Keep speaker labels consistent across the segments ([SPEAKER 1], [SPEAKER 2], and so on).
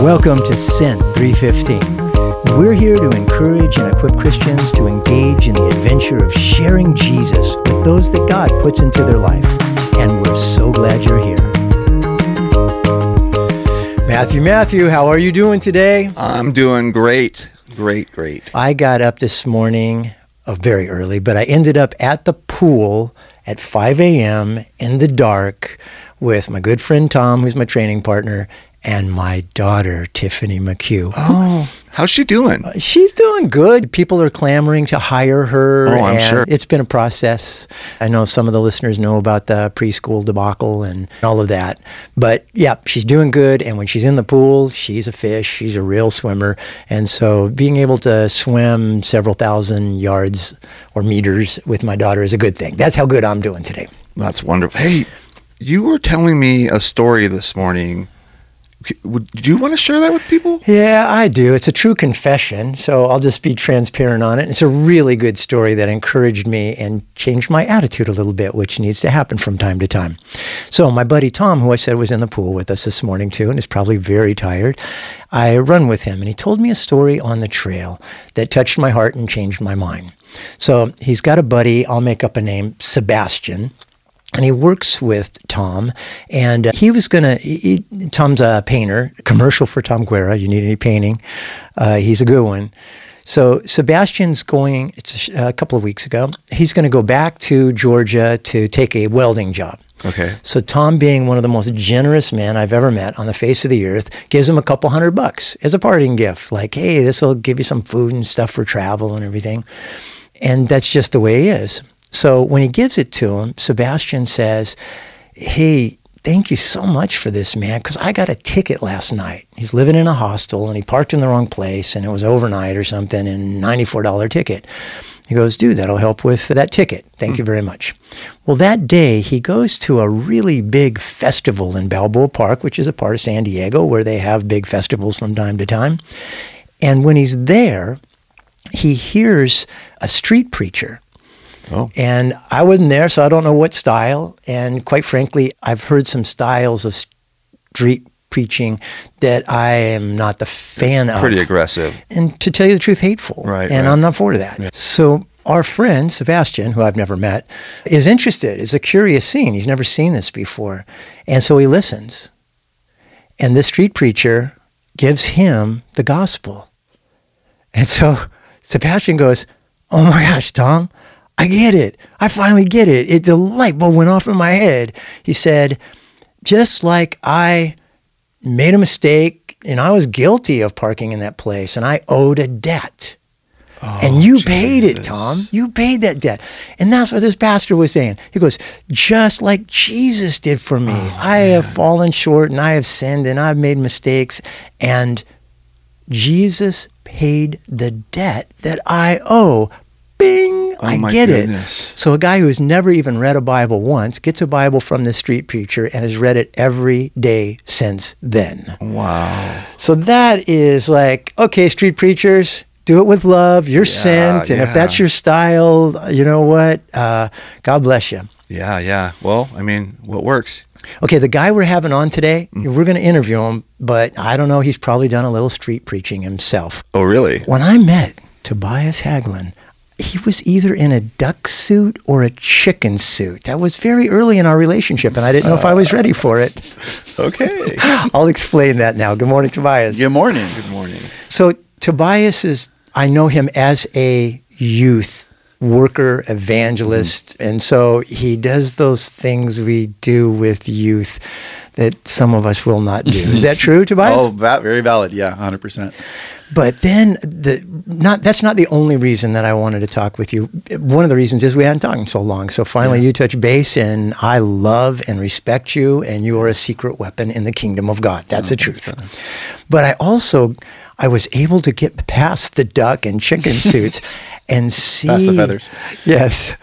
[SPEAKER 1] Welcome to Sent 315. We're here to encourage and equip Christians to engage in the adventure of sharing Jesus with those that God puts into their life. And we're so glad you're here. Matthew, Matthew, how are you doing today?
[SPEAKER 2] I'm doing great. Great, great.
[SPEAKER 1] I got up this morning uh, very early, but I ended up at the pool at 5 a.m. in the dark with my good friend Tom, who's my training partner, and my daughter, Tiffany McHugh.
[SPEAKER 2] Oh, how's she doing?
[SPEAKER 1] Uh, she's doing good. People are clamoring to hire her.
[SPEAKER 2] Oh, I'm
[SPEAKER 1] and
[SPEAKER 2] sure.
[SPEAKER 1] It's been a process. I know some of the listeners know about the preschool debacle and all of that. But yeah, she's doing good. And when she's in the pool, she's a fish. She's a real swimmer. And so being able to swim several thousand yards or meters with my daughter is a good thing. That's how good I'm doing today.
[SPEAKER 2] That's wonderful. Hey, you were telling me a story this morning. Do you want to share that with people?
[SPEAKER 1] Yeah, I do. It's a true confession, so I'll just be transparent on it. It's a really good story that encouraged me and changed my attitude a little bit, which needs to happen from time to time. So, my buddy Tom, who I said was in the pool with us this morning too, and is probably very tired, I run with him, and he told me a story on the trail that touched my heart and changed my mind. So, he's got a buddy, I'll make up a name, Sebastian and he works with Tom. And uh, he was going to, Tom's a painter, commercial for Tom Guerra. You need any painting? Uh, he's a good one. So Sebastian's going, it's a couple of weeks ago, he's going to go back to Georgia to take a welding job.
[SPEAKER 2] Okay.
[SPEAKER 1] So Tom, being one of the most generous men I've ever met on the face of the earth, gives him a couple hundred bucks as a parting gift. Like, hey, this will give you some food and stuff for travel and everything. And that's just the way he is. So when he gives it to him, Sebastian says, Hey, thank you so much for this, man, because I got a ticket last night. He's living in a hostel and he parked in the wrong place and it was overnight or something and $94 ticket. He goes, dude, that'll help with that ticket. Thank you hmm. very much. Well, that day he goes to a really big festival in Balboa Park, which is a part of San Diego where they have big festivals from time to time. And when he's there, he hears a street preacher
[SPEAKER 2] Oh.
[SPEAKER 1] and I wasn't there, so I don't know what style. And quite frankly, I've heard some styles of street preaching that I am not the fan of.
[SPEAKER 2] Pretty aggressive.
[SPEAKER 1] And to tell you the truth, hateful.
[SPEAKER 2] Right,
[SPEAKER 1] And
[SPEAKER 2] right.
[SPEAKER 1] I'm not for that. So our friend, Sebastian, who I've never met, is interested. It's a curious scene. He's never seen this before. And so he listens. And this street preacher gives him the gospel. And so Sebastian goes, Oh my gosh, Tom, I get it. I finally get it. It the light bulb went off in my head. He said, just like I made a mistake and I was guilty of parking in that place and I owed a debt. Oh, and you paid it, Tom. You paid that debt. And that's what this pastor was saying. He goes, just like Jesus did for me. Oh, I have fallen short and I have sinned and I've made mistakes. And Jesus paid the debt that I owe. Bing! I get
[SPEAKER 2] goodness.
[SPEAKER 1] it. So a guy who's never even read a Bible once gets a Bible from the street preacher and has read it every day since then.
[SPEAKER 2] Wow.
[SPEAKER 1] So that is like, okay, street preachers, do it with love. You're sent. And
[SPEAKER 2] yeah.
[SPEAKER 1] if that's your style, you know what? Uh, God bless you.
[SPEAKER 2] Yeah, yeah. Well, I mean, what works?
[SPEAKER 1] Okay, the guy we're having on today, we're going to interview him, but I don't know. He's probably done a little street preaching himself.
[SPEAKER 2] Oh, really?
[SPEAKER 1] When I met Tobias Haglin, he was either in a duck suit or a chicken suit. That was very early in our relationship, and I didn't know if I was ready for it.
[SPEAKER 2] Okay.
[SPEAKER 1] I'll explain that now. Good morning, Tobias.
[SPEAKER 3] Good morning.
[SPEAKER 2] Good morning.
[SPEAKER 1] So Tobias is, I know him as a youth worker, evangelist, mm-hmm. and so he does those things we do with youth that some of us will not do. Is that true, Tobias?
[SPEAKER 3] Oh, that very valid. Yeah, hundred percent.
[SPEAKER 1] But then the not that's not the only reason that I wanted to talk with you. One of the reasons is we hadn't talked in so long. So finally you touch base and I love and respect you and you are a secret weapon in the kingdom of God. That's oh, the truth. But I also I was able to get past the duck and chicken suits and see
[SPEAKER 3] Past the feathers.
[SPEAKER 1] Yes.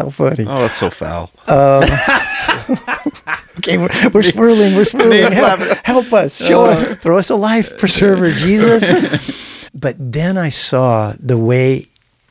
[SPEAKER 1] How funny.
[SPEAKER 2] Oh, that's so foul.
[SPEAKER 1] Um, okay, we're, we're swirling, we're swirling. Help, help us, show uh. us, throw us a life preserver, Jesus. but then I saw the way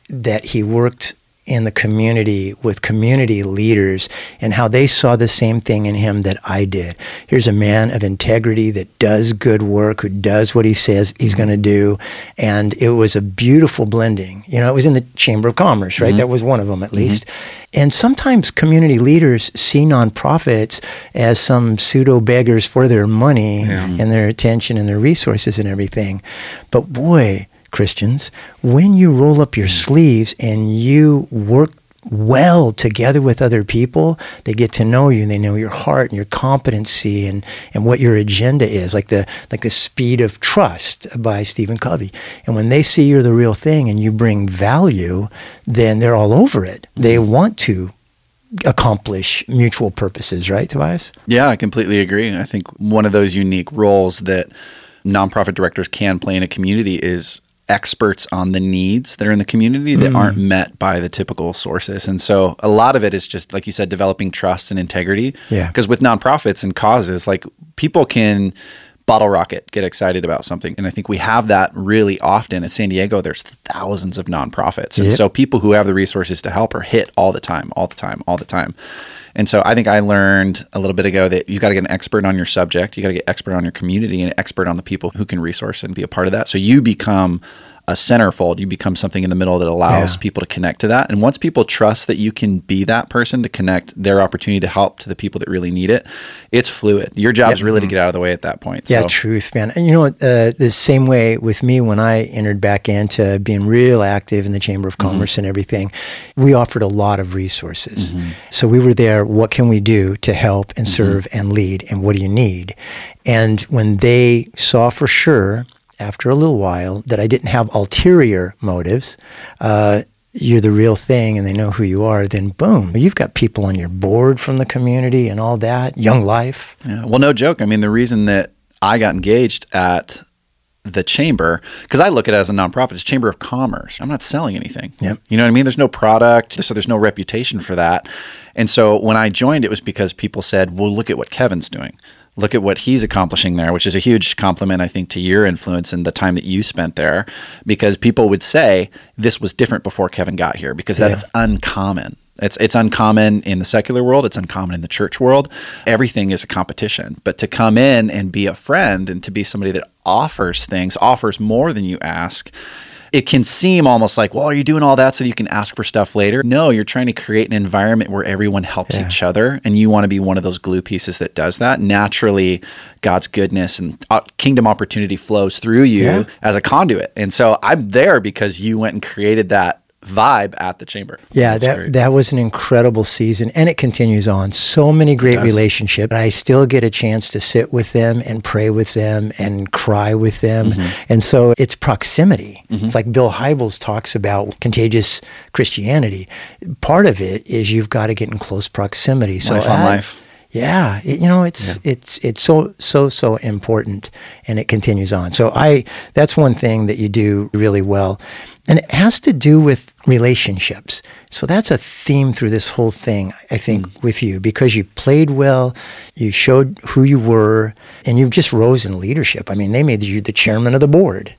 [SPEAKER 1] that he worked in the community with community leaders and how they saw the same thing in him that I did. Here's a man of integrity that does good work, who does what he says he's going to do. And it was a beautiful blending. You know, it was in the Chamber of Commerce, right? Mm-hmm. That was one of them at mm-hmm. least. And sometimes community leaders see nonprofits as some pseudo beggars for their money yeah. and their attention and their resources and everything. But boy, Christians, when you roll up your sleeves and you work well together with other people, they get to know you and they know your heart and your competency and, and what your agenda is, like the like the speed of trust by Stephen Covey. And when they see you're the real thing and you bring value, then they're all over it. They mm. want to accomplish mutual purposes, right, Tobias?
[SPEAKER 3] Yeah, I completely agree. I think one of those unique roles that nonprofit directors can play in a community is experts on the needs that are in the community that mm. aren't met by the typical sources. And so a lot of it is just, like you said, developing trust and integrity.
[SPEAKER 1] Yeah.
[SPEAKER 3] Because with nonprofits and causes, like people can bottle rocket, get excited about something. And I think we have that really often. In San Diego, there's thousands of nonprofits. And yep. so people who have the resources to help are hit all the time, all the time, all the time. And so I think I learned a little bit ago that you got to get an expert on your subject, you got to get expert on your community, and expert on the people who can resource and be a part of that. So you become a centerfold. You become something in the middle that allows yeah. people to connect to that. And once people trust that you can be that person to connect their opportunity to help to the people that really need it, it's fluid. Your job is really to get out of the way at that point.
[SPEAKER 1] Yeah, so. truth, man. And you know, uh, the same way with me when I entered back into being real active in the Chamber of mm-hmm. Commerce mm-hmm. and everything, we offered a lot of resources. Mm-hmm. So we were there. What can we do to help and mm-hmm. serve mm-hmm. and lead? And what do you need? And when they saw for sure after a little while that I didn't have ulterior motives. Uh, you're the real thing and they know who you are, then boom, you've got people on your board from the community and all that. Young life.
[SPEAKER 3] Yeah. Well, no joke. I mean, the reason that I got engaged at the chamber because I look at it as a nonprofit. It's chamber of commerce. I'm not selling anything.
[SPEAKER 1] Yep.
[SPEAKER 3] You know what I mean? There's no product, so there's no reputation for that. And so when I joined, it was because people said, "Well, look at what Kevin's doing look at what he's accomplishing there, which is a huge compliment, I think, to your influence and the time that you spent there, because people would say this was different before Kevin got here because that's yeah. uncommon. It's it's uncommon in the secular world. It's uncommon in the church world. Everything is a competition. But to come in and be a friend and to be somebody that offers things, offers more than you ask, it can seem almost like, well, are you doing all that so you can ask for stuff later? No, you're trying to create an environment where everyone helps yeah. each other, and you want to be one of those glue pieces that does that. Naturally, God's goodness and uh, kingdom opportunity flows through you yeah. as a conduit. And so I'm there because you went and created that vibe at the chamber.
[SPEAKER 1] Yeah, That's that great. that was an incredible season and it continues on. So many great relationships. I still get a chance to sit with them and pray with them and cry with them. Mm-hmm. And so it's proximity. Mm-hmm. It's like Bill Hybels talks about contagious Christianity. Part of it is you've got to get in close proximity.
[SPEAKER 3] So life on life.
[SPEAKER 1] Yeah, it, you know it's yeah. it's it's so so so important, and it continues on. So I that's one thing that you do really well. And it has to do with relationships. So that's a theme through this whole thing, I think, mm. with you, because you played well, you showed who you were, and you've just rose in leadership. I mean, they made you the chairman of the board.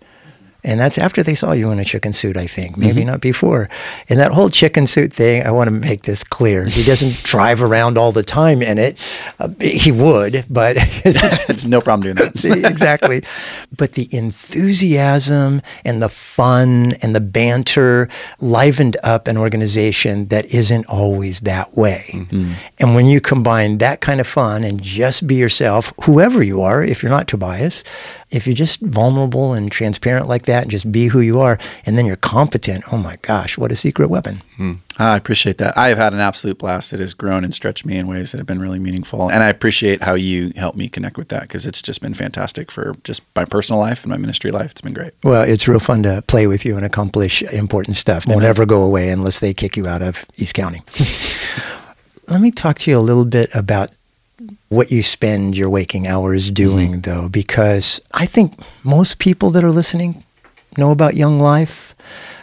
[SPEAKER 1] And that's after they saw you in a chicken suit, I think, maybe mm-hmm. not before. And that whole chicken suit thing, I want to make this clear. He doesn't drive around all the time in it. Uh, he would, but
[SPEAKER 3] it's no problem doing that.
[SPEAKER 1] See, exactly. But the enthusiasm and the fun and the banter livened up an organization that isn't always that way. Mm-hmm. And when you combine that kind of fun and just be yourself, whoever you are, if you're not Tobias, if you're just vulnerable and transparent like that and just be who you are and then you're competent oh my gosh what a secret weapon.
[SPEAKER 3] Hmm. i appreciate that. I have had an absolute blast that has grown and stretched me in ways that have been really meaningful and i appreciate how you helped me connect with that because it's just been fantastic for just my personal life and my ministry life. It's been great.
[SPEAKER 1] Well it's real fun to play with you and accomplish important stuff won't ever go away unless they kick you out of east county. Let me talk to you a little bit about what you spend your waking hours doing, mm-hmm. though, because I think most people that are listening know about Young Life,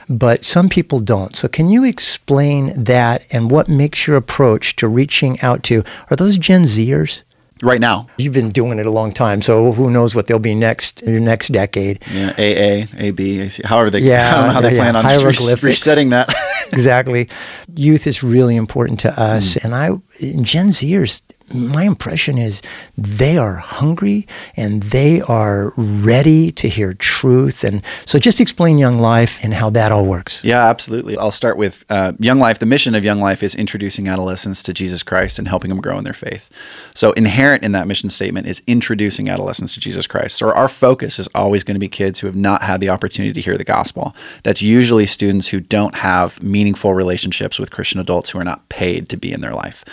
[SPEAKER 1] but some people don't. So, can you explain that and what makes your approach to reaching out to are those Gen Zers?
[SPEAKER 3] right now.
[SPEAKER 1] You've been doing it a long time, so who knows what they'll be next your next decade.
[SPEAKER 3] Yeah, AA, AB, AC, however they,
[SPEAKER 1] Yeah,
[SPEAKER 3] I don't know how they
[SPEAKER 1] yeah,
[SPEAKER 3] plan on
[SPEAKER 1] hieroglyphics.
[SPEAKER 3] resetting that.
[SPEAKER 1] exactly. Youth is really important to us,
[SPEAKER 3] Mm.
[SPEAKER 1] and I in Gen Zers. My impression is they are hungry and they are ready to hear truth. And so, just explain Young Life and how that all works.
[SPEAKER 3] Yeah, absolutely. I'll start with uh, Young Life. The mission of Young Life is introducing adolescents to Jesus Christ and helping them grow in their faith. So, inherent in that mission statement is introducing adolescents to Jesus Christ. So, our focus is always going to be kids who have not had the opportunity to hear the gospel. That's usually students who don't have meaningful relationships with Christian adults who are not paid to be in their life.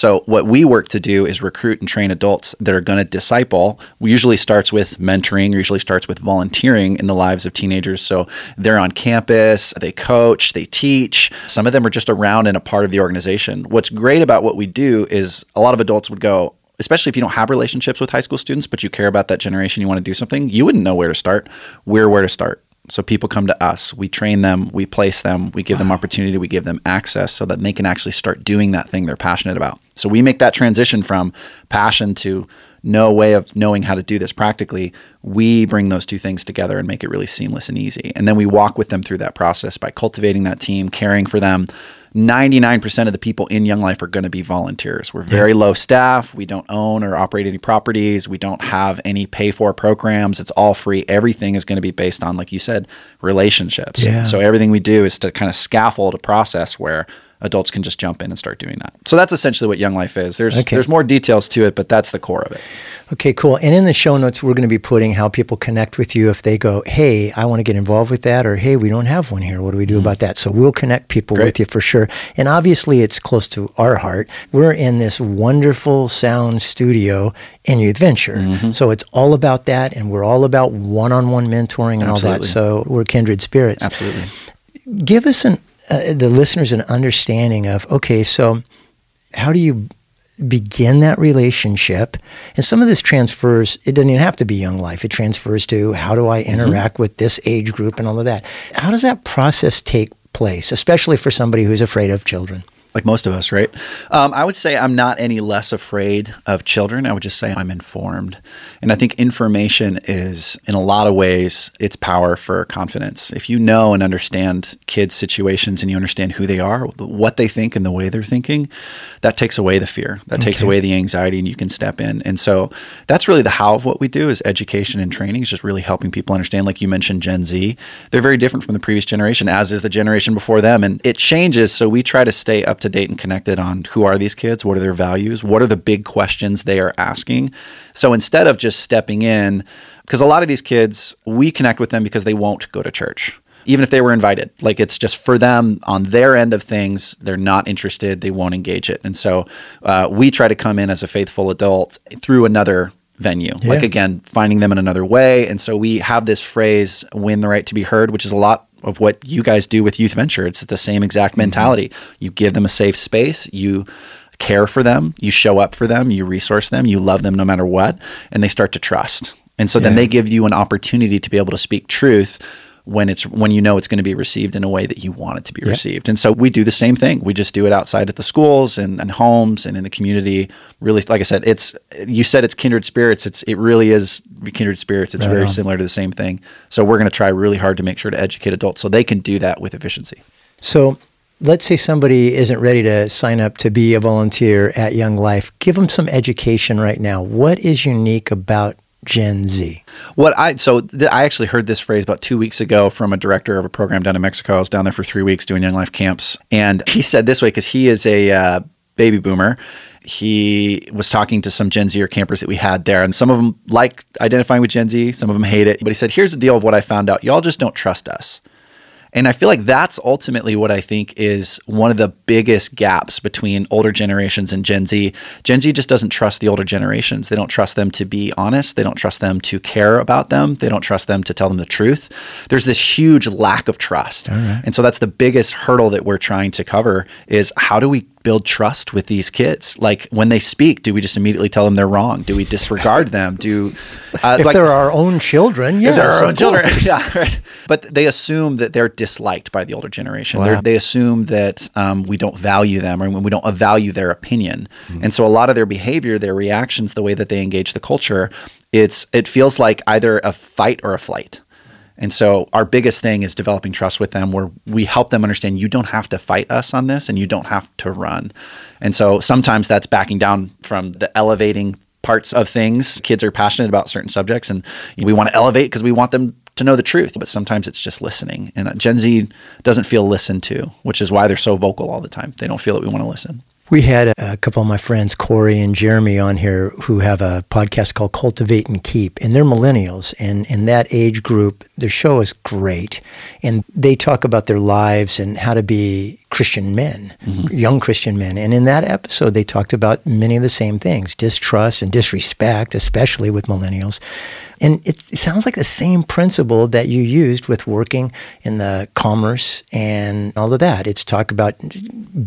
[SPEAKER 3] So, what we work to do is recruit and train adults that are going to disciple. We usually starts with mentoring, usually starts with volunteering in the lives of teenagers. So, they're on campus, they coach, they teach. Some of them are just around and a part of the organization. What's great about what we do is a lot of adults would go, especially if you don't have relationships with high school students, but you care about that generation, you want to do something, you wouldn't know where to start. We're where to start. So people come to us, we train them, we place them, we give them opportunity, we give them access so that they can actually start doing that thing they're passionate about. So we make that transition from passion to no way of knowing how to do this practically. We bring those two things together and make it really seamless and easy. And then we walk with them through that process by cultivating that team, caring for them. 99% of the people in Young Life are going to be volunteers. We're very low staff. We don't own or operate any properties. We don't have any pay for programs. It's all free. Everything is going to be based on, like you said, relationships.
[SPEAKER 1] Yeah.
[SPEAKER 3] So everything we do is to kind of scaffold a process where adults can just jump in and start doing that. So that's essentially what Young Life is. There's
[SPEAKER 1] Okay.
[SPEAKER 3] there's more details to it, but that's the core of it.
[SPEAKER 1] Okay, cool. And in the show notes, we're going to be putting how people connect with you if they go, hey, I want to get involved with that, or hey, we don't have one here. What do we do mm-hmm. about that? So we'll connect people
[SPEAKER 3] Great.
[SPEAKER 1] with you for sure. And obviously, it's close to our heart. We're in this wonderful sound studio in Youth Venture. Mm-hmm. So it's all about that, and we're all about one on one mentoring and all that. So we're kindred spirits
[SPEAKER 3] Absolutely.
[SPEAKER 1] give us an uh, the listeners an understanding of okay so how do you begin that relationship? And some of this transfers it doesn't even have to be young life. It transfers to how do i interact with this age group and all of that. How does that process take place especially for somebody who's afraid of children
[SPEAKER 3] like most of us, right? Um, I would say I'm not any less afraid of children. I would just say I'm informed. And I think information is, in a lot of ways, its power for confidence. If you know and understand kids' situations and you understand who they are, what they think, and the way they're thinking, that takes away the fear. That takes away the anxiety, and you can step in. And so that's really the how of what we do is education and training. Is just really helping people understand. Like you mentioned, Gen Z, they're very different from the previous generation, as is the generation before them, and it changes. So we try to stay up to date and connected on who are these kids, what are their values, what are the big questions they are asking. So instead of just stepping in, because a lot of these kids, we connect with them because they won't go to church even if they were invited. Like it's just for them on their end of things, they're not interested, they won't engage it. And so uh, we try to come in as a faithful adult through another venue. Like again, finding them in another way. And so we have this phrase, win the right to be heard, which is a lot of what you guys do with Youth Venture. It's the same exact mm-hmm. mentality. You give them a safe space, you care for them, you show up for them, you resource them, you love them no matter what, and they start to trust. And so then they give you an opportunity to be able to speak truth when it's when you know it's going to be received in a way that you want it to be received. And so we do the same thing. We just do it outside at the schools and, and homes and in the community. Really, like I said, it's you said it's kindred spirits. It's it really is kindred spirits. It's
[SPEAKER 1] Right
[SPEAKER 3] very
[SPEAKER 1] on.
[SPEAKER 3] similar to the same thing. So we're going to try really hard to make sure to educate adults so they can do that with efficiency.
[SPEAKER 1] so let's say somebody isn't ready to sign up to be a volunteer at young life give them some education right now what is unique about gen z
[SPEAKER 3] What I so th- I actually heard this phrase about two weeks ago from a director of a program down in Mexico. I was down there for three weeks doing Young Life camps, and he said this way because he is a uh, baby boomer. He was talking to some Gen Zer campers that we had there, and some of them like identifying with Gen Z, some of them hate it. But he said, "Here's the deal of what I found out: y'all just don't trust us." And I feel like that's ultimately what I think is one of the biggest gaps between older generations and Gen Z. Gen Z just doesn't trust the older generations. They don't trust them to be honest. They don't trust them to care about them. They don't trust them to tell them the truth. There's this huge lack of trust. And so that's the biggest hurdle that we're trying to cover is how do we build trust with these kids? Like when they speak, do we just immediately tell them they're wrong? Do we disregard them? Do Uh,
[SPEAKER 1] if
[SPEAKER 3] like-
[SPEAKER 1] they're our own children, yes,
[SPEAKER 3] if they're our own children. yeah, right. But they assume that they're disliked by the older generation.
[SPEAKER 1] Wow.
[SPEAKER 3] They assume that um, we don't value them or we don't value their opinion.
[SPEAKER 1] Mm-hmm.
[SPEAKER 3] And so a lot of their behavior, their reactions, the way that they engage the culture, it's it feels like either a fight or a flight. And so our biggest thing is developing trust with them where we help them understand you don't have to fight us on this and you don't have to run. And so sometimes that's backing down from the elevating parts of things. Kids are passionate about certain subjects and we want to elevate because we want them to know the truth, but sometimes it's just listening. And Gen Z doesn't feel listened to, which is why they're so vocal all the time. They don't feel that we want to listen.
[SPEAKER 1] We had a, couple of my friends, Corey and Jeremy, on here who have a podcast called Cultivate and Keep, and they're millennials. And in that age group, their show is great. And they talk about their lives and how to be Christian men, mm-hmm. young Christian men. And in that episode, they talked about many of the same things distrust and disrespect, especially with millennials. And it, it sounds like the same principle that you used with working in the commerce and all of that. It's talk about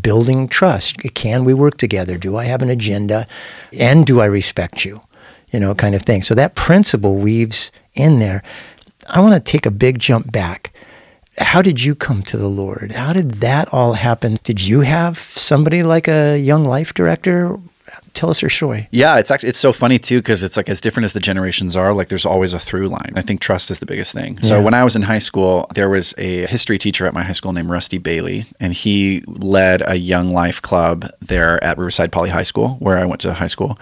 [SPEAKER 1] building trust. Can we work together? Do I have an agenda? And do I respect you? You know, kind of thing. So that principle weaves in there. I want to take a big jump back. How did you come to the Lord? How did that all happen? Did you have somebody like a young life director? Tell us your story.
[SPEAKER 3] Yeah, it's actually it's so funny too because it's like as different as the generations are, like there's always a through line. I think trust is the biggest thing. So
[SPEAKER 1] Yeah.
[SPEAKER 3] when I was in high school, there was a history teacher at my high school named Rusty Bailey, and he led a young life club there at Riverside Poly High School, where I went to high school.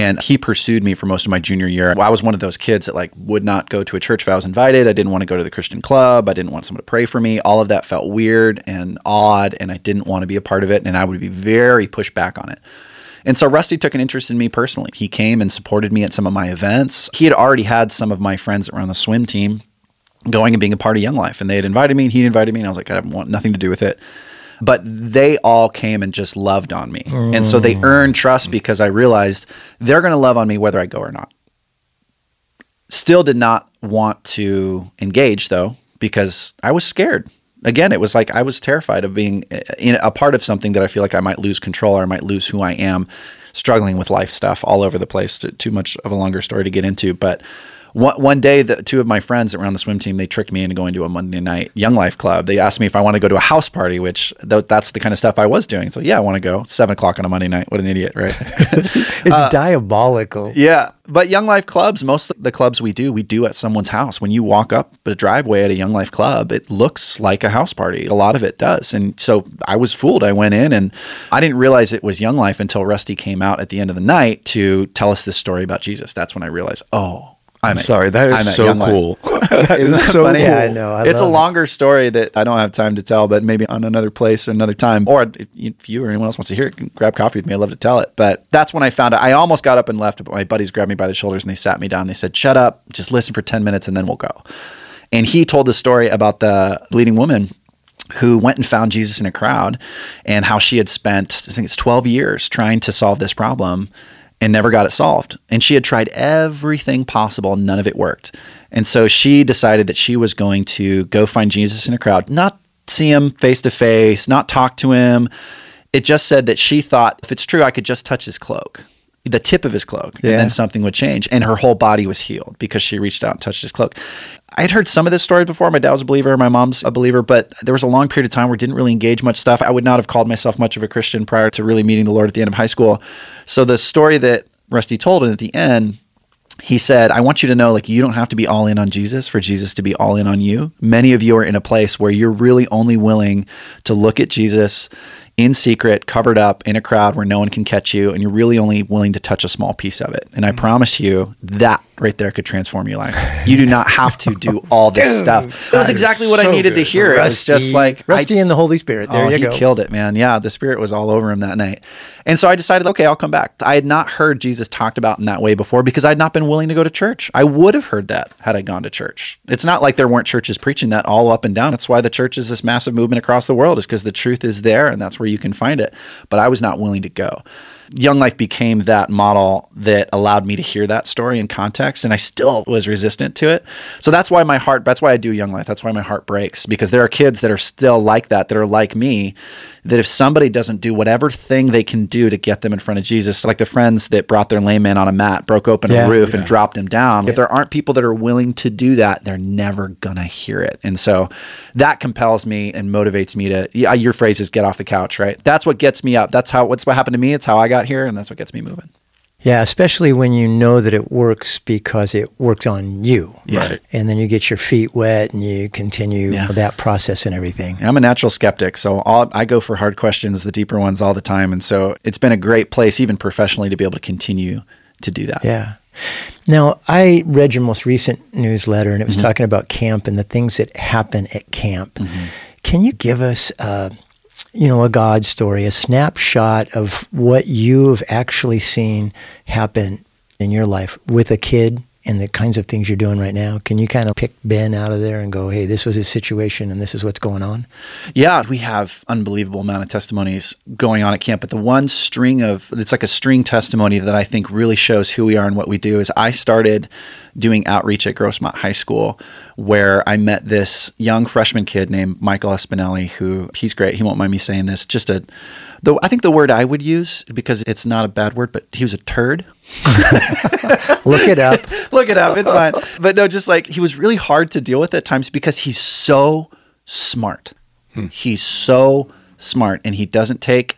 [SPEAKER 3] And he pursued me for most of my junior year. I was one of those kids that like would not go to a church if I was invited. I didn't want to go to the Christian club. I didn't want someone to pray for me. All of that felt weird and odd, and I didn't want to be a part of it. And I would be very pushed back on it. And so Rusty took an interest in me personally. He came and supported me at some of my events. He had already had some of my friends that were on the swim team going and being a part of Young Life. And they had invited me and he invited me. And I was like, I want nothing to do with it. But they all came and just loved on me. And so they earned trust because I realized they're going to love on me whether I go or not. Still did not want to engage though, because I was scared. Again, it was like I was terrified of being uh, in a part of something that I feel like I might lose control or I might lose who I am, struggling with life stuff all over the place. Too much of a longer story to get into, but one, one day, the two of my friends that were on the swim team, they tricked me into going to a Monday night Young Life Club. They asked me if I want to go to a house party, which th- that's the kind of stuff I was doing. So yeah, I want to go. Seven o'clock on a Monday night. What an idiot, right?
[SPEAKER 1] It's uh, diabolical.
[SPEAKER 3] Yeah, but Young Life clubs, most of the clubs we do, we do at someone's house. When you walk up a driveway at a Young Life club, it looks like a house party. A lot of it does. And so I was fooled. I went in and I didn't realize it was Young Life until Rusty came out at the end of the night to tell us this story about Jesus. That's when I realized, oh, I'm, at-
[SPEAKER 2] Sorry, that
[SPEAKER 3] I'm
[SPEAKER 2] is
[SPEAKER 3] at
[SPEAKER 2] so cool. that
[SPEAKER 3] Isn't
[SPEAKER 2] is
[SPEAKER 3] that
[SPEAKER 2] so
[SPEAKER 3] funny?
[SPEAKER 2] cool.
[SPEAKER 1] Yeah, I know. I
[SPEAKER 3] it's a
[SPEAKER 1] love it.
[SPEAKER 3] longer story that I don't have time to tell, but maybe on another place or another time. Or if you if you or anyone else wants to hear it, grab coffee with me. I'd love to tell it. But that's when I found out. I almost got up and left, but my buddies grabbed me by the shoulders and they sat me down. They said, "Shut up, just listen for ten minutes and then we'll go." And he told the story about the bleeding woman who went and found Jesus in a crowd and how she had spent, I think it's 12 years trying to solve this problem and never got it solved. And she had tried everything possible and none of it worked. And so she decided that she was going to go find Jesus in a crowd, not see him face to face, not talk to him. It just said that she thought, if it's true, I could just touch his cloak, the tip of his cloak,
[SPEAKER 1] Yeah.
[SPEAKER 3] and then something would change. And her whole body was healed because she reached out and touched his cloak. I'd heard some of this story before. My dad was a believer, my mom's a believer, but there was a long period of time where I didn't really engage much stuff. I would not have called myself much of a Christian prior to really meeting the Lord at the end of high school. So the story that Rusty told, and at the end, he said, I want you to know, like, you don't have to be all in on Jesus for Jesus to be all in on you. Many of you are in a place where you're really only willing to look at Jesus in secret, covered up in a crowd where no one can catch you, and you're really only willing to touch a small piece of it. And I mm. promise you, that right there could transform your life. You do not have to do all this
[SPEAKER 1] Dude,
[SPEAKER 3] stuff. That was exactly
[SPEAKER 2] is
[SPEAKER 3] what I
[SPEAKER 2] so
[SPEAKER 3] needed to
[SPEAKER 2] good.
[SPEAKER 3] hear. it was just like, I
[SPEAKER 1] Rusty and the Holy Spirit. There
[SPEAKER 3] oh,
[SPEAKER 1] you
[SPEAKER 3] he
[SPEAKER 1] go.
[SPEAKER 3] killed it, man. Yeah, the spirit was all over him that night. And so I decided, okay, I'll come back. I had not heard Jesus talked about in that way before because I'd not been willing to go to church. I would have heard that had I gone to church. It's not like there weren't churches preaching that all up and down. It's why the church is this massive movement across the world, is because the truth is there and that's where you can find it. But I was not willing to go. Young Life became that model that allowed me to hear that story in context, and I still was resistant to it. So that's why my heart, that's why I do Young Life. That's why my heart breaks because there are kids that are still like that, that are like me, that if somebody doesn't do whatever thing they can do to get them in front of Jesus, like the friends that brought their lame man on a mat, broke open
[SPEAKER 1] Yeah.
[SPEAKER 3] a roof and dropped him down, if there aren't people that are willing to do that, they're never gonna hear it. And so that compels me and motivates me to yeah, your phrase is get off the couch, right? That's what gets me up. That's how what's what happened to me. It's how I got here and that's what gets me moving.
[SPEAKER 1] Yeah, especially when you know that it works because it works on you.
[SPEAKER 3] Yeah. Right.
[SPEAKER 1] And then you get your feet wet and you continue
[SPEAKER 3] Yeah.
[SPEAKER 1] that process and everything.
[SPEAKER 3] I'm a natural skeptic, so all, I go for hard questions, the deeper ones all the time. And so it's been a great place, even professionally, to be able to continue to do that.
[SPEAKER 1] Yeah. Now, I read your most recent newsletter and it was talking about camp and the things that happen at camp. Can you give us, uh, you know, a God story, a snapshot of what you have actually seen happen in your life with a kid and the kinds of things you're doing right now? Can you kind of pick Ben out of there and go, hey, this was his situation and this is what's going on?
[SPEAKER 3] Yeah, we have unbelievable amount of testimonies going on at camp. But the one string of it's like a string testimony that I think really shows who we are and what we do is I started doing outreach at Grossmont High School where I met this young freshman kid named Michael Espinelli, who he's great. He won't mind me saying this. Just a though I think the word I would use because it's not a bad word, but he was a turd.
[SPEAKER 1] Look it up.
[SPEAKER 3] Look it up. It's fine. But no, just like he was really hard to deal with at times because he's so smart. Hmm. He's so smart and he doesn't take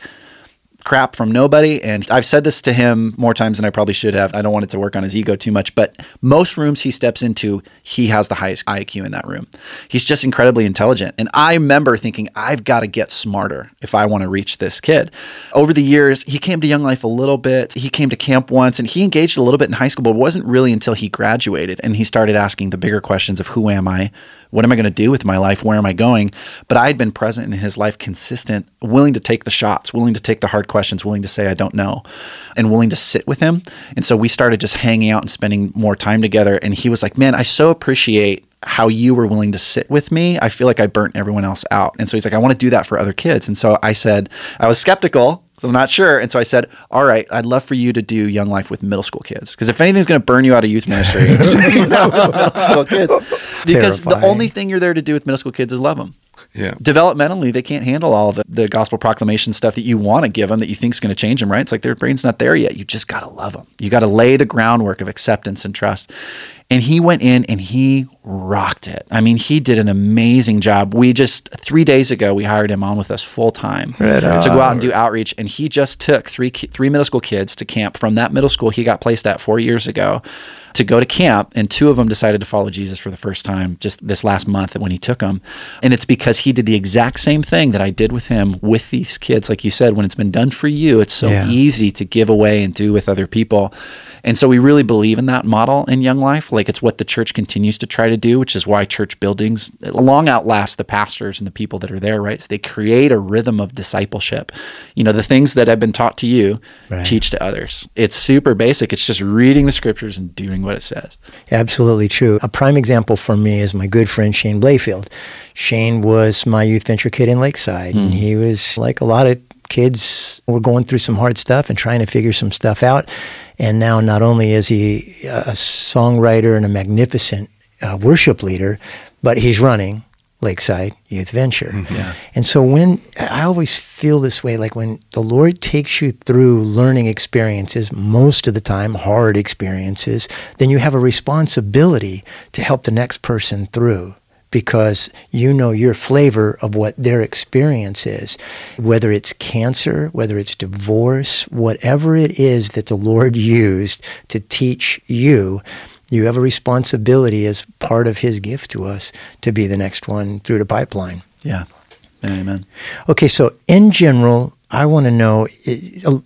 [SPEAKER 3] crap from nobody. And I've said this to him more times than I probably should have. I don't want it to work on his ego too much, but most rooms he steps into, he has the highest IQ in that room. He's just incredibly intelligent. And I remember thinking, I've got to get smarter if I want to reach this kid. Over the years, he came to Young Life a little bit. He came to camp once and he engaged a little bit in high school, but it wasn't really until he graduated and he started asking the bigger questions of who am I? What am I going to do with my life? Where am I going? But I had been present in his life, consistent, willing to take the shots, willing to take the hard questions, willing to say, I don't know, and willing to sit with him. And so we started just hanging out and spending more time together. And he was like, Man, I so appreciate how you were willing to sit with me. I feel like I burnt everyone else out. And so he's like, I want to do that for other kids. And so I said, I was skeptical. So I'm not sure. And so I said, All right, I'd love for you to do Young Life with middle school kids. Because if anything's going to burn you out of youth ministry, it's middle school kids. Because the only thing you're there to do with middle school kids is love them
[SPEAKER 2] Yeah.
[SPEAKER 3] developmentally they can't handle all the, the gospel proclamation stuff that you want to give them that you think is going to change them right it's like their brain's not there yet you just got to love them you got to lay the groundwork of acceptance and trust and he went in and he rocked it. I mean he did an amazing job. We just three days ago we hired him on with us full time to go out and do outreach. And he just took three three middle school kids to camp. From that middle school he got placed at four years ago to go to camp. And two of them decided to follow jesus for the first time just this last month when he took them. And it's because he did the exact same thing that i did with him with these kids. Like you said when it's been done for you it's so
[SPEAKER 1] Yeah.
[SPEAKER 3] easy to give away and do with other people and so we really believe in that model in young life. Like it's what the church continues to try to do which is why church buildings long outlast the pastors and the people that are there right? So they create a rhythm of discipleship. You know the things that have been taught to you
[SPEAKER 1] Right.
[SPEAKER 3] teach to others. It's super basic. It's just reading the scriptures and doing what it says.
[SPEAKER 1] Absolutely true. A prime example for me is my good friend Shane Blayfield. Shane was my youth venture kid in Lakeside, and hmm. he was like a lot of kids were going through some hard stuff and trying to figure some stuff out. And now, not only is he a songwriter and a magnificent uh, worship leader, but he's running Lakeside Youth Venture. And so when I always feel this way, like when the Lord takes you through learning experiences, most of the time hard experiences, then you have a responsibility to help the next person through because you know your flavor of what their experience is. Whether it's cancer, whether it's divorce, whatever it is that the Lord used to teach you, you have a responsibility as part of his gift to us to be the next one through the pipeline.
[SPEAKER 3] yeah amen
[SPEAKER 1] Okay, so in general, I want to know uh,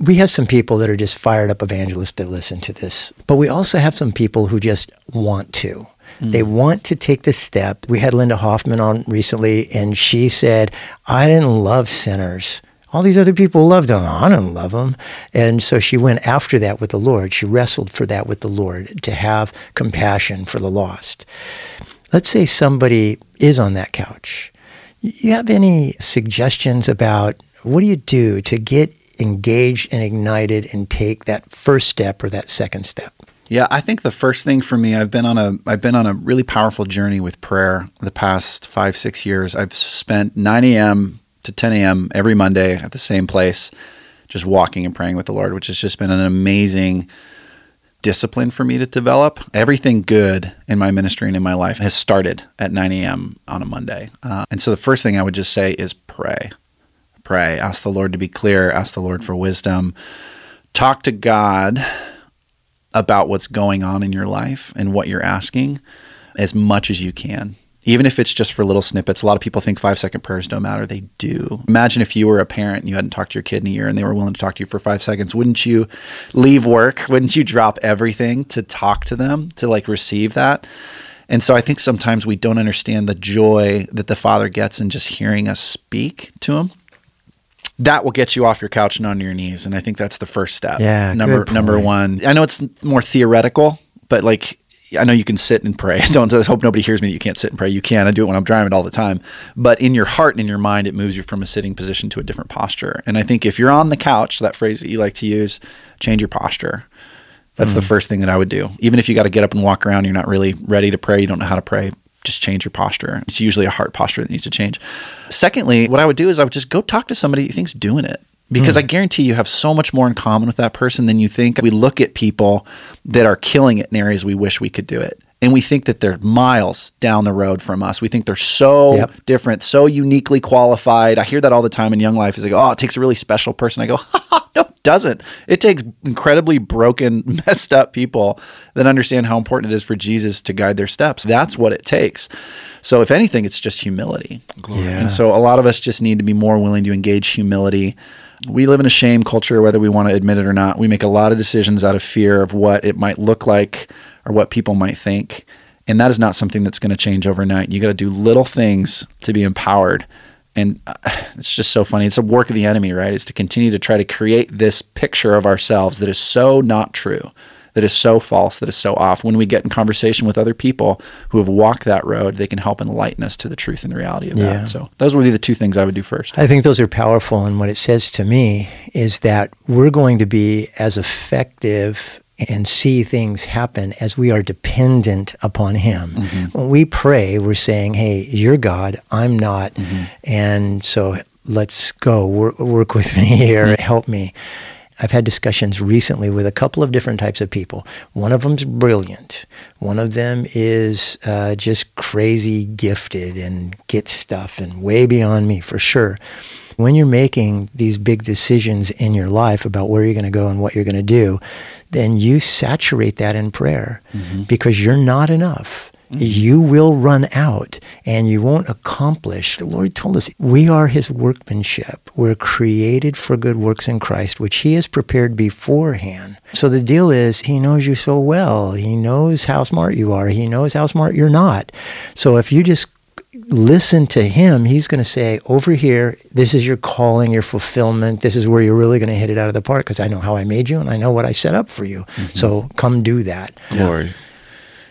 [SPEAKER 1] we have some people that are just fired up evangelists that listen to this, but we also have some people who just want to. Mm. They want to take the step. We had Linda Hoffman on recently, and she said, I didn't love sinners. All these other people loved them. I didn't love them. And so she went after that with the Lord. She wrestled for that with the Lord to have compassion for the lost. Let's say somebody is on that couch. You have any suggestions about what do you do to get engaged and ignited and take that first step or that second step?
[SPEAKER 3] Yeah, I think the first thing for me, I've been on a I've been on a really powerful journey with prayer the past five six years. I've spent 9 a.m. to 10 a.m. every Monday at the same place, just walking and praying with the Lord, which has just been an amazing discipline for me to develop. Everything good in my ministry and in my life has started at 9 a.m. on a Monday, uh, and so the first thing I would just say is pray, pray, ask the Lord to be clear, ask the Lord for wisdom, talk to God about what's going on in your life and what you're asking as much as you can. Even if it's just for little snippets, a lot of people think five second prayers don't matter. They do. Imagine if you were a parent and you hadn't talked to your kid in a year and they were willing to talk to you for five seconds. Wouldn't you leave work? Wouldn't you drop everything to talk to them, to like receive that? And so I think sometimes we don't understand the joy that the Father gets in just hearing us speak to him that will get you off your couch and onto your knees. And I think that's the first step.
[SPEAKER 1] Yeah.
[SPEAKER 3] Number number one. I know it's more theoretical, but like I know you can sit and pray. Don't I hope nobody hears me that you can't sit and pray. You can. I do it when I'm driving all the time. But in your heart and in your mind, it moves you from a sitting position to a different posture. And I think if you're on the couch, that phrase that you like to use, change your posture. That's mm. the first thing that I would do. Even if you got to get up and walk around, you're not really ready to pray, you don't know how to pray, just change your posture. It's usually a heart posture that needs to change. Secondly, what I would do is I would just go talk to somebody that thinks doing it. Because mm. I guarantee you have so much more in common with that person than you think. We look at people that are killing it in areas we wish we could do it and we think that they're miles down the road from us. We think they're so yep. different, so uniquely qualified. I hear that all the time in young life. Is like, oh, it takes a really special person. I go, no, it doesn't. It takes incredibly broken, messed up people that understand how important it is for Jesus to guide their steps. That's what it takes. So, if anything, it's just humility. Yeah. And so, a lot of us just need to be more willing to engage humility. We live in a shame culture, whether we want to admit it or not. We make a lot of decisions out of fear of what it might look like or what people might think. And that is not something that's going to change overnight. You got to do little things to be empowered. And uh, it's just so funny. It's a work of the enemy, right? Is to continue to try to create this picture of ourselves that is so not true, that is so false, that is so off. When we get in conversation with other people who have walked that road, they can help enlighten us to the truth and the reality of yeah. that. So those would be the two things I would do first.
[SPEAKER 1] I think those are powerful. And what it says to me is that we're going to be as effective and see things happen as we are dependent upon Him. Mm-hmm. When we pray, we're saying, Hey, you're God, I'm not. Mm-hmm. And so let's go, work, work with me here, mm-hmm. help me. I've had discussions recently with a couple of different types of people. One of them's brilliant. One of them is uh, just crazy gifted and gets stuff and way beyond me for sure. When you're making these big decisions in your life about where you're going to go and what you're going to do, then you saturate that in prayer mm-hmm. because you're not enough. Mm-hmm. You will run out and you won't accomplish. The Lord told us we are His workmanship. We're created for good works in Christ, which He has prepared beforehand. So the deal is, He knows you so well. He knows how smart you are. He knows how smart you're not. So if you just listen to him, he's going to say, over here, this is your calling, your fulfillment. This is where you're really going to hit it out of the park because I know how I made you and I know what I set up for you. Mm-hmm. So come do that.
[SPEAKER 3] Glory.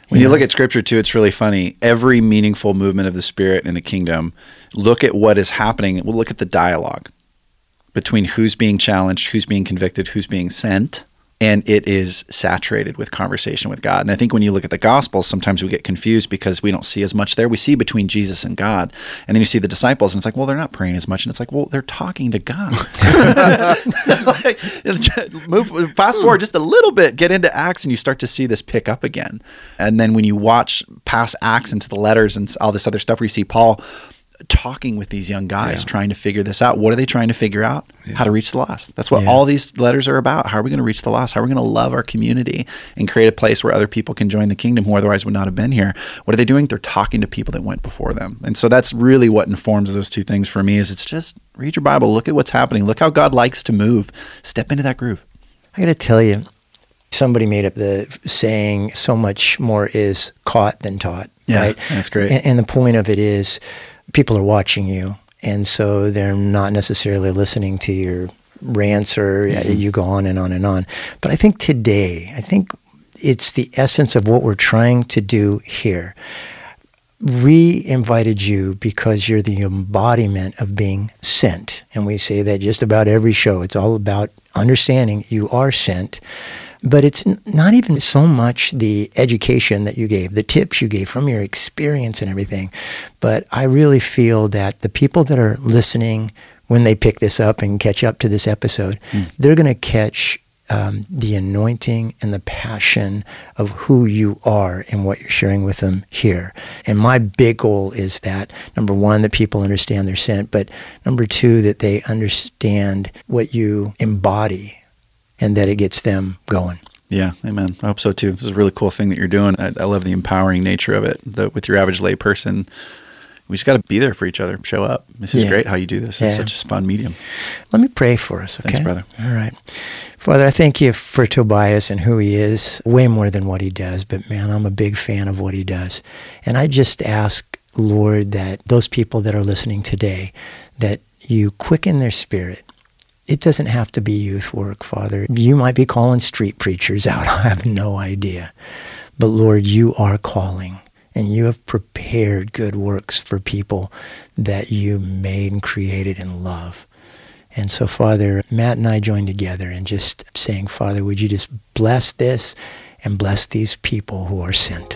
[SPEAKER 3] When you, you look at scripture too, it's really funny. Every meaningful movement of the spirit in the kingdom, look at what is happening. We'll look at the dialogue between who's being challenged, who's being convicted, who's being sent and it is saturated with conversation with God. And I think when you look at the Gospels, sometimes we get confused because we don't see as much there. We see between Jesus and God, and then you see the disciples, and it's like, well, they're not praying as much, and it's like, well, they're talking to God. like, move fast forward just a little bit, get into Acts, and you start to see this pick up again. And then when you watch past Acts into the letters and all this other stuff, where you see Paul talking with these young guys yeah. trying to figure this out. What are they trying to figure out? Yeah. How to reach the lost. That's what yeah. all these letters are about. How are we going to reach the lost? How are we going to love our community and create a place where other people can join the kingdom who otherwise would not have been here? What are they doing? They're talking to people that went before them. And so that's really what informs those two things for me is it's just read your Bible, look at what's happening, look how God likes to move. Step into that groove.
[SPEAKER 1] I got to tell you, somebody made up the saying so much more is caught than taught.
[SPEAKER 3] Yeah,
[SPEAKER 1] right?
[SPEAKER 3] that's great.
[SPEAKER 1] And, and the point of it is people are watching you, and so they're not necessarily listening to your rants or mm-hmm. you go on and on and on. But I think today, I think it's the essence of what we're trying to do here. we invited you because you're the embodiment of being sent. And we say that just about every show. It's all about understanding you are sent. But it's not even so much the education that you gave, the tips you gave from your experience and everything. But I really feel that the people that are listening when they pick this up and catch up to this episode, mm. they're going to catch um, the anointing and the passion of who you are and what you're sharing with them here. And my big goal is that number one, that people understand they're sent, but number two, that they understand what you embody and that it gets them going.
[SPEAKER 3] Yeah, amen. I hope so too. This is a really cool thing that you're doing. I, I love the empowering nature of it. The, with your average layperson, we just got to be there for each other. Show up. This is yeah. great how you do this. It's yeah. such a fun medium.
[SPEAKER 1] Let me pray for us. Okay?
[SPEAKER 3] Thanks, brother.
[SPEAKER 1] All right. Father, I thank you for Tobias and who he is, way more than what he does. But man, I'm a big fan of what he does. And I just ask, Lord, that those people that are listening today, that you quicken their spirit. It doesn't have to be youth work, Father. You might be calling street preachers out. I have no idea. But Lord, you are calling and you have prepared good works for people that you made and created in love. And so, Father, Matt and I joined together and just saying, Father, would you just bless this and bless these people who are sent.